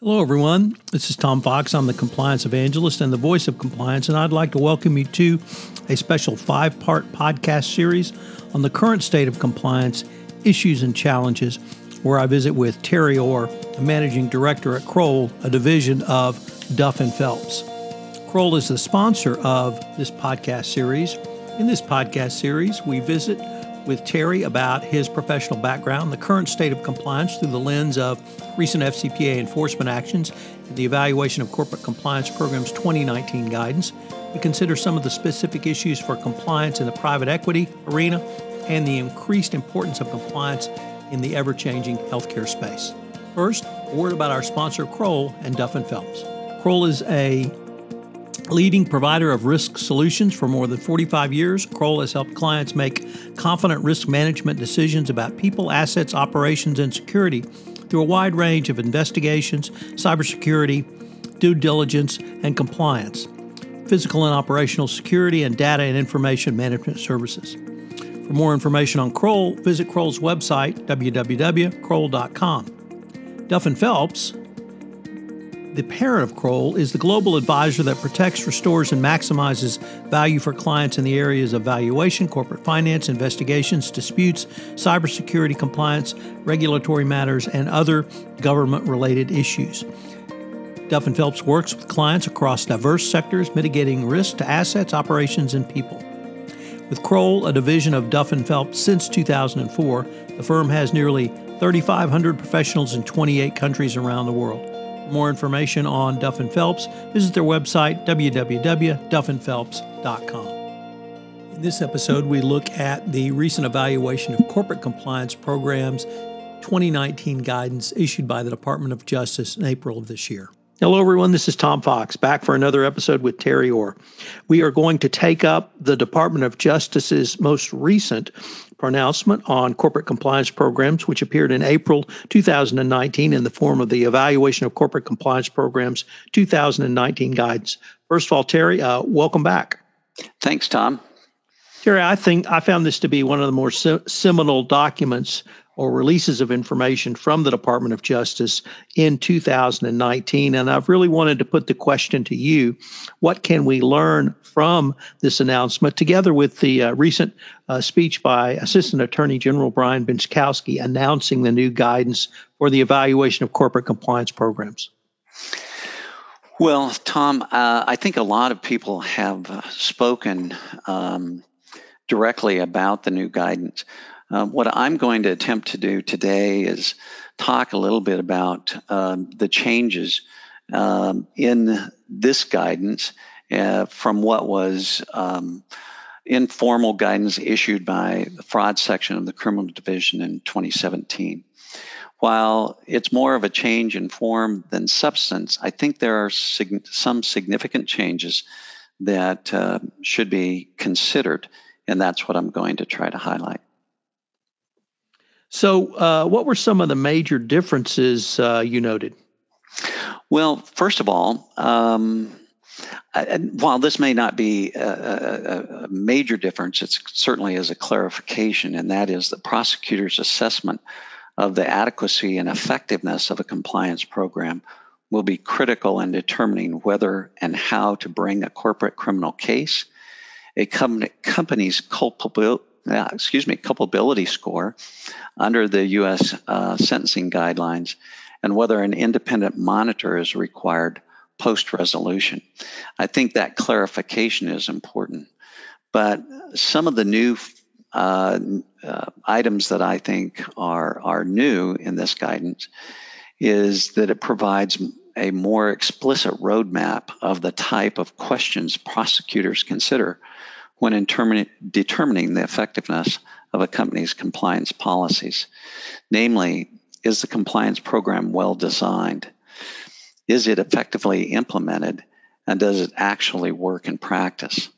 Hello, everyone. This is Tom Fox. I'm the compliance evangelist and the voice of compliance, and I'd like to welcome you to a special five part podcast series on the current state of compliance, issues, and challenges, where I visit with Terry Orr, a managing director at Kroll, a division of Duff and Phelps. Kroll is the sponsor of this podcast series. In this podcast series, we visit with Terry about his professional background, the current state of compliance through the lens of recent FCPA enforcement actions, and the evaluation of corporate compliance programs 2019 guidance. We consider some of the specific issues for compliance in the private equity arena and the increased importance of compliance in the ever changing healthcare space. First, a word about our sponsor, Kroll and Duff and Phelps. Kroll is a Leading provider of risk solutions for more than 45 years, Kroll has helped clients make confident risk management decisions about people, assets, operations, and security through a wide range of investigations, cybersecurity, due diligence, and compliance, physical and operational security, and data and information management services. For more information on Kroll, visit Kroll's website, www.kroll.com. Duff and Phelps the parent of Kroll is the global advisor that protects, restores, and maximizes value for clients in the areas of valuation, corporate finance, investigations, disputes, cybersecurity compliance, regulatory matters, and other government related issues. Duff and Phelps works with clients across diverse sectors, mitigating risk to assets, operations, and people. With Kroll, a division of Duff and Phelps since 2004, the firm has nearly 3,500 professionals in 28 countries around the world more information on Duff and Phelps, visit their website, www.duffandphelps.com. In this episode, we look at the recent evaluation of corporate compliance programs 2019 guidance issued by the Department of Justice in April of this year. Hello, everyone. This is Tom Fox back for another episode with Terry Orr. We are going to take up the Department of Justice's most recent pronouncement on corporate compliance programs, which appeared in April 2019 in the form of the Evaluation of Corporate Compliance Programs 2019 guidance. First of all, Terry, uh, welcome back. Thanks, Tom. Terry, I think I found this to be one of the more seminal documents or releases of information from the Department of Justice in 2019. And I've really wanted to put the question to you what can we learn from this announcement, together with the uh, recent uh, speech by Assistant Attorney General Brian Benczkowski announcing the new guidance for the evaluation of corporate compliance programs? Well, Tom, uh, I think a lot of people have spoken um, directly about the new guidance. Um, what I'm going to attempt to do today is talk a little bit about um, the changes um, in this guidance uh, from what was um, informal guidance issued by the fraud section of the criminal division in 2017. While it's more of a change in form than substance, I think there are sig- some significant changes that uh, should be considered, and that's what I'm going to try to highlight. So, uh, what were some of the major differences uh, you noted? Well, first of all, um, I, while this may not be a, a, a, major difference, it certainly is a clarification, and that is the prosecutor's assessment of the adequacy and effectiveness of a compliance program will be critical in determining whether and how to bring a corporate criminal case, a com- company's culpability uh, excuse me, culpability score under the U.S. Uh, sentencing guidelines and whether an independent monitor is required post resolution. I think that clarification is important. But some of the new uh, uh, items that I think are, are new in this guidance is that it provides a more explicit roadmap of the type of questions prosecutors consider when determining the effectiveness of a company's compliance policies. Namely, is the compliance program well designed? Is it effectively implemented? And does it actually work in practice?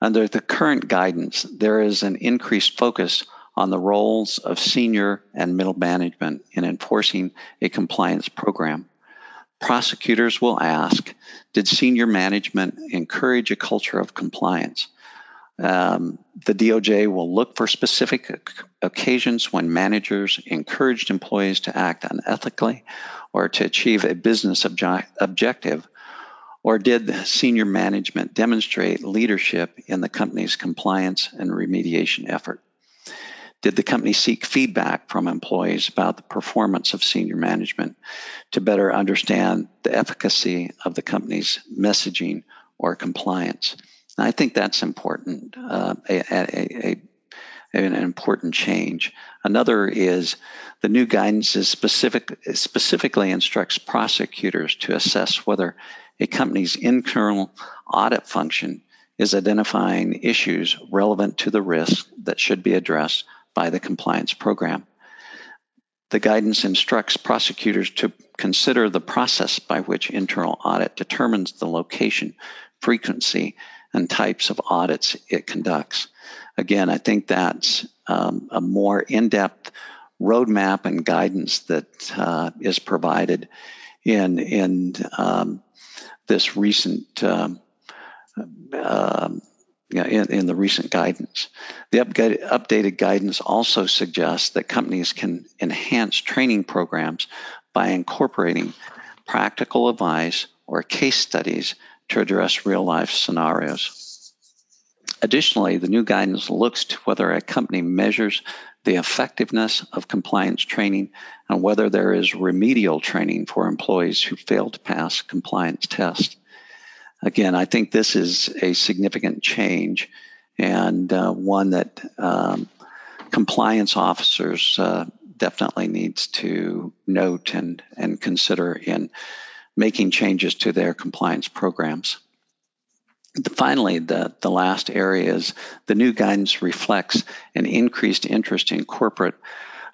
Under the current guidance, there is an increased focus on the roles of senior and middle management in enforcing a compliance program. Prosecutors will ask Did senior management encourage a culture of compliance? Um, the DOJ will look for specific occasions when managers encouraged employees to act unethically or to achieve a business obje- objective? Or did senior management demonstrate leadership in the company's compliance and remediation effort? Did the company seek feedback from employees about the performance of senior management to better understand the efficacy of the company's messaging or compliance? And I think that's important, uh, a, a, a, an important change. Another is the new guidance is specific, specifically instructs prosecutors to assess whether a company's internal audit function is identifying issues relevant to the risk that should be addressed by the compliance program. The guidance instructs prosecutors to consider the process by which internal audit determines the location, frequency, and types of audits it conducts. Again, I think that's um, a more in depth roadmap and guidance that uh, is provided in, in um, this recent um, uh, in, in, the recent guidance. The updated guidance also suggests that companies can enhance training programs by incorporating practical advice or case studies to address real life scenarios. Additionally, the new guidance looks to whether a company measures the effectiveness of compliance training and whether there is remedial training for employees who fail to pass compliance tests. Again, I think this is a significant change and uh, one that um, compliance officers uh, definitely needs to note and, and consider in making changes to their compliance programs. Finally, the, the last area is the new guidance reflects an increased interest in corporate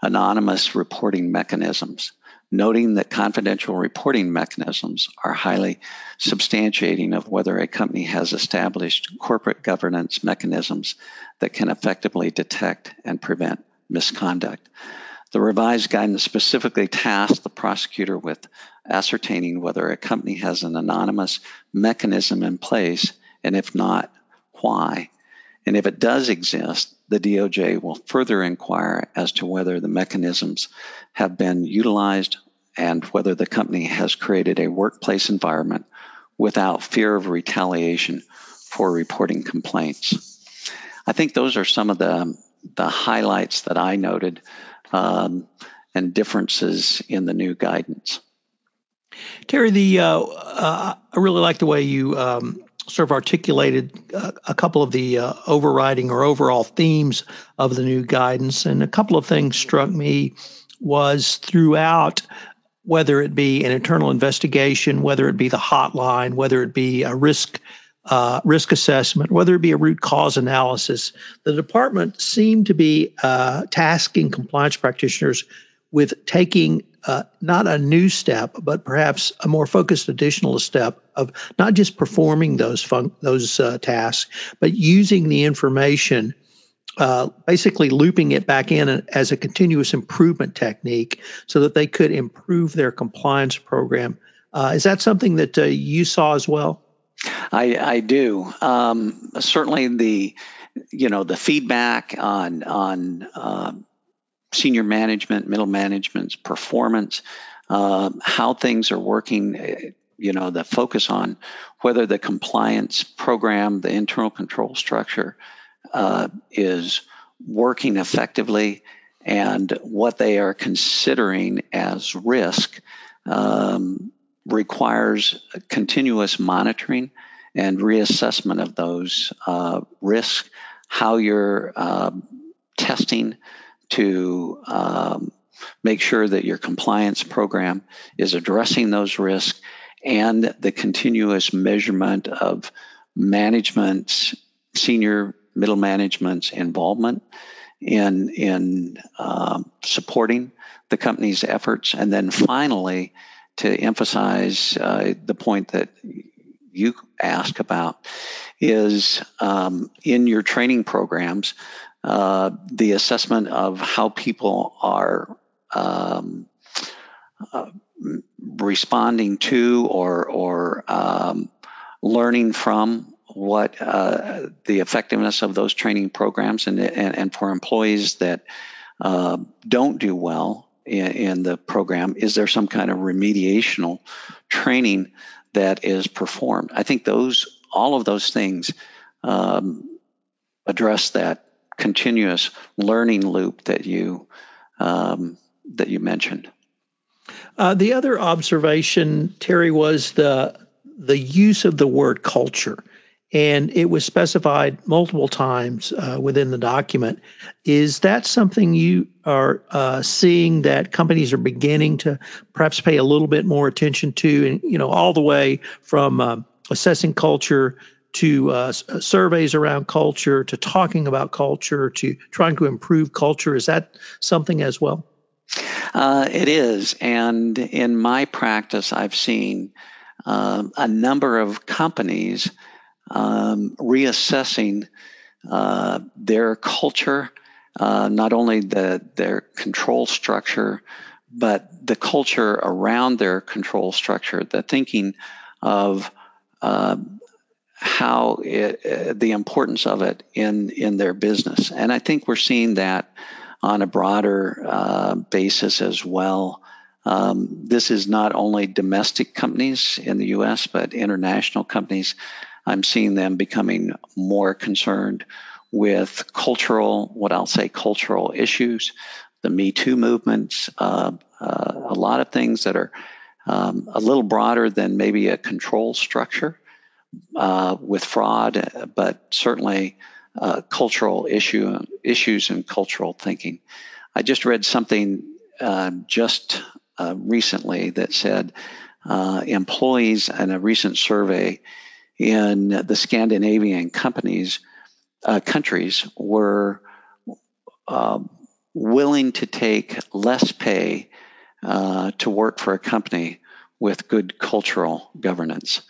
anonymous reporting mechanisms, noting that confidential reporting mechanisms are highly substantiating of whether a company has established corporate governance mechanisms that can effectively detect and prevent misconduct. The revised guidance specifically tasks the prosecutor with ascertaining whether a company has an anonymous mechanism in place, and if not, why. And if it does exist, the DOJ will further inquire as to whether the mechanisms have been utilized and whether the company has created a workplace environment without fear of retaliation for reporting complaints. I think those are some of the, the highlights that I noted um, and differences in the new guidance. Terry, the uh, uh, I really like the way you um, sort of articulated uh, a couple of the uh, overriding or overall themes of the new guidance, and a couple of things struck me was throughout whether it be an internal investigation, whether it be the hotline, whether it be a risk uh, risk assessment, whether it be a root cause analysis, the department seemed to be uh, tasking compliance practitioners with taking uh, not a new step, but perhaps a more focused additional step of not just performing those fun- those uh, tasks, but using the information, uh, basically looping it back in as a continuous improvement technique, so that they could improve their compliance program. Uh, is that something that you saw as well? I, I do. Um, certainly, the you know the feedback on on uh, senior management, middle management's performance, uh, how things are working. You know, the focus on whether the compliance program, the internal control structure, uh, is working effectively, and what they are considering as risk. Um, requires continuous monitoring and reassessment of those uh, risks, how you're uh, testing to um, make sure that your compliance program is addressing those risks, and the continuous measurement of management's, senior middle management's involvement in, in um, supporting the company's efforts. And then finally, to emphasize uh, the point that you ask about is um, in your training programs, uh, the assessment of how people are um, uh, responding to or, or um, learning from what uh, the effectiveness of those training programs and, and, and for employees that uh, don't do well in, in, the program? Is there some kind of remediational training that is performed? I think those, all of those things, um, address that continuous learning loop that you um, that you mentioned. Uh, the other observation, Terry, was the the use of the word culture and it was specified multiple times uh, within the document. Is that something you are uh, seeing that companies are beginning to perhaps pay a little bit more attention to, and you know, all the way from uh, assessing culture to uh, uh, surveys around culture to talking about culture to trying to improve culture? Is that something as well? Uh, it is, and in my practice, I've seen a number of companies um, reassessing uh, their culture, uh, not only the, their control structure, but the culture around their control structure, the thinking of uh, how it, uh, the importance of it in, in their business. And I think we're seeing that on a broader uh, basis as well. Um, this is not only domestic companies in the US, but international companies I'm seeing them becoming more concerned with cultural, what I'll say, cultural issues, the Me Too movements, uh, uh, a lot of things that are um, a little broader than maybe a control structure uh, with fraud, but certainly uh, cultural issue issues and cultural thinking. I just read something uh, just uh, recently that said employees in a recent survey in the Scandinavian companies uh, countries were uh, willing to take less pay uh, to work for a company with good cultural governance.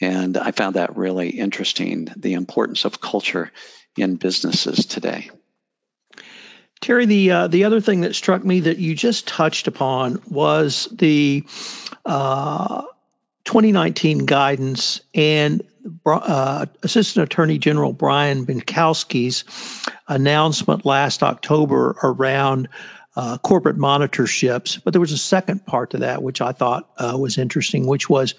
And I found that really interesting the importance of culture in businesses today. Terry, the uh, the other thing that struck me that you just touched upon was the uh, 2019 guidance and uh, Assistant Attorney General Brian Benczkowski's announcement last October around uh, corporate monitorships. But there was a second part to that, which I thought uh, was interesting, which was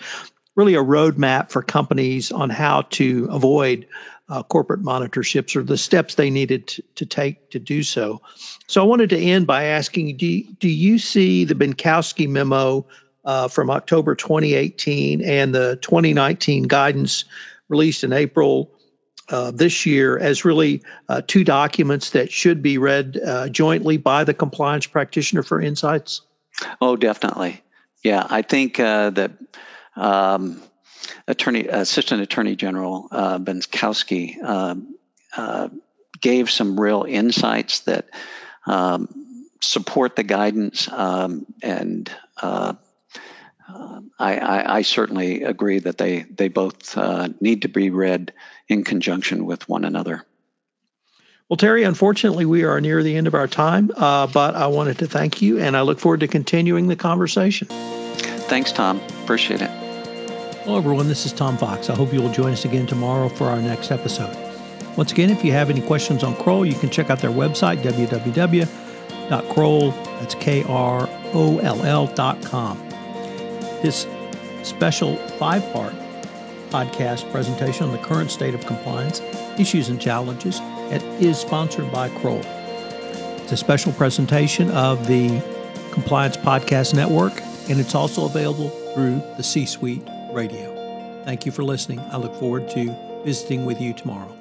really a roadmap for companies on how to avoid uh, corporate monitorships or the steps they needed to, to, take to do so. So I wanted to end by asking do, do you see the Benczkowski memo uh, from October 2018 and the 2019 guidance released in April uh, this year as really uh, two documents that should be read uh, jointly by the compliance practitioner for insights? Oh, definitely. Yeah, I think uh, that um, Attorney Assistant Attorney General uh, Benczkowski um, gave some real insights that um, support the guidance um, and um, I, I, I, certainly agree that they, they both uh, need to be read in conjunction with one another. Well, Terry, unfortunately, we are near the end of our time, uh, but I wanted to thank you and I look forward to continuing the conversation. Thanks, Tom. Appreciate it. Hello, everyone. This is Tom Fox. I hope you will join us again tomorrow for our next episode. Once again, if you have any questions on Kroll, you can check out their website, www.kroll, that's K-R-O-L-L dot com. This special five part podcast presentation on the current state of compliance, issues and challenges, it is sponsored by Kroll. It's a special presentation of the Compliance Podcast Network, and it's also available through the C Suite Radio. Thank you for listening. I look forward to visiting with you tomorrow.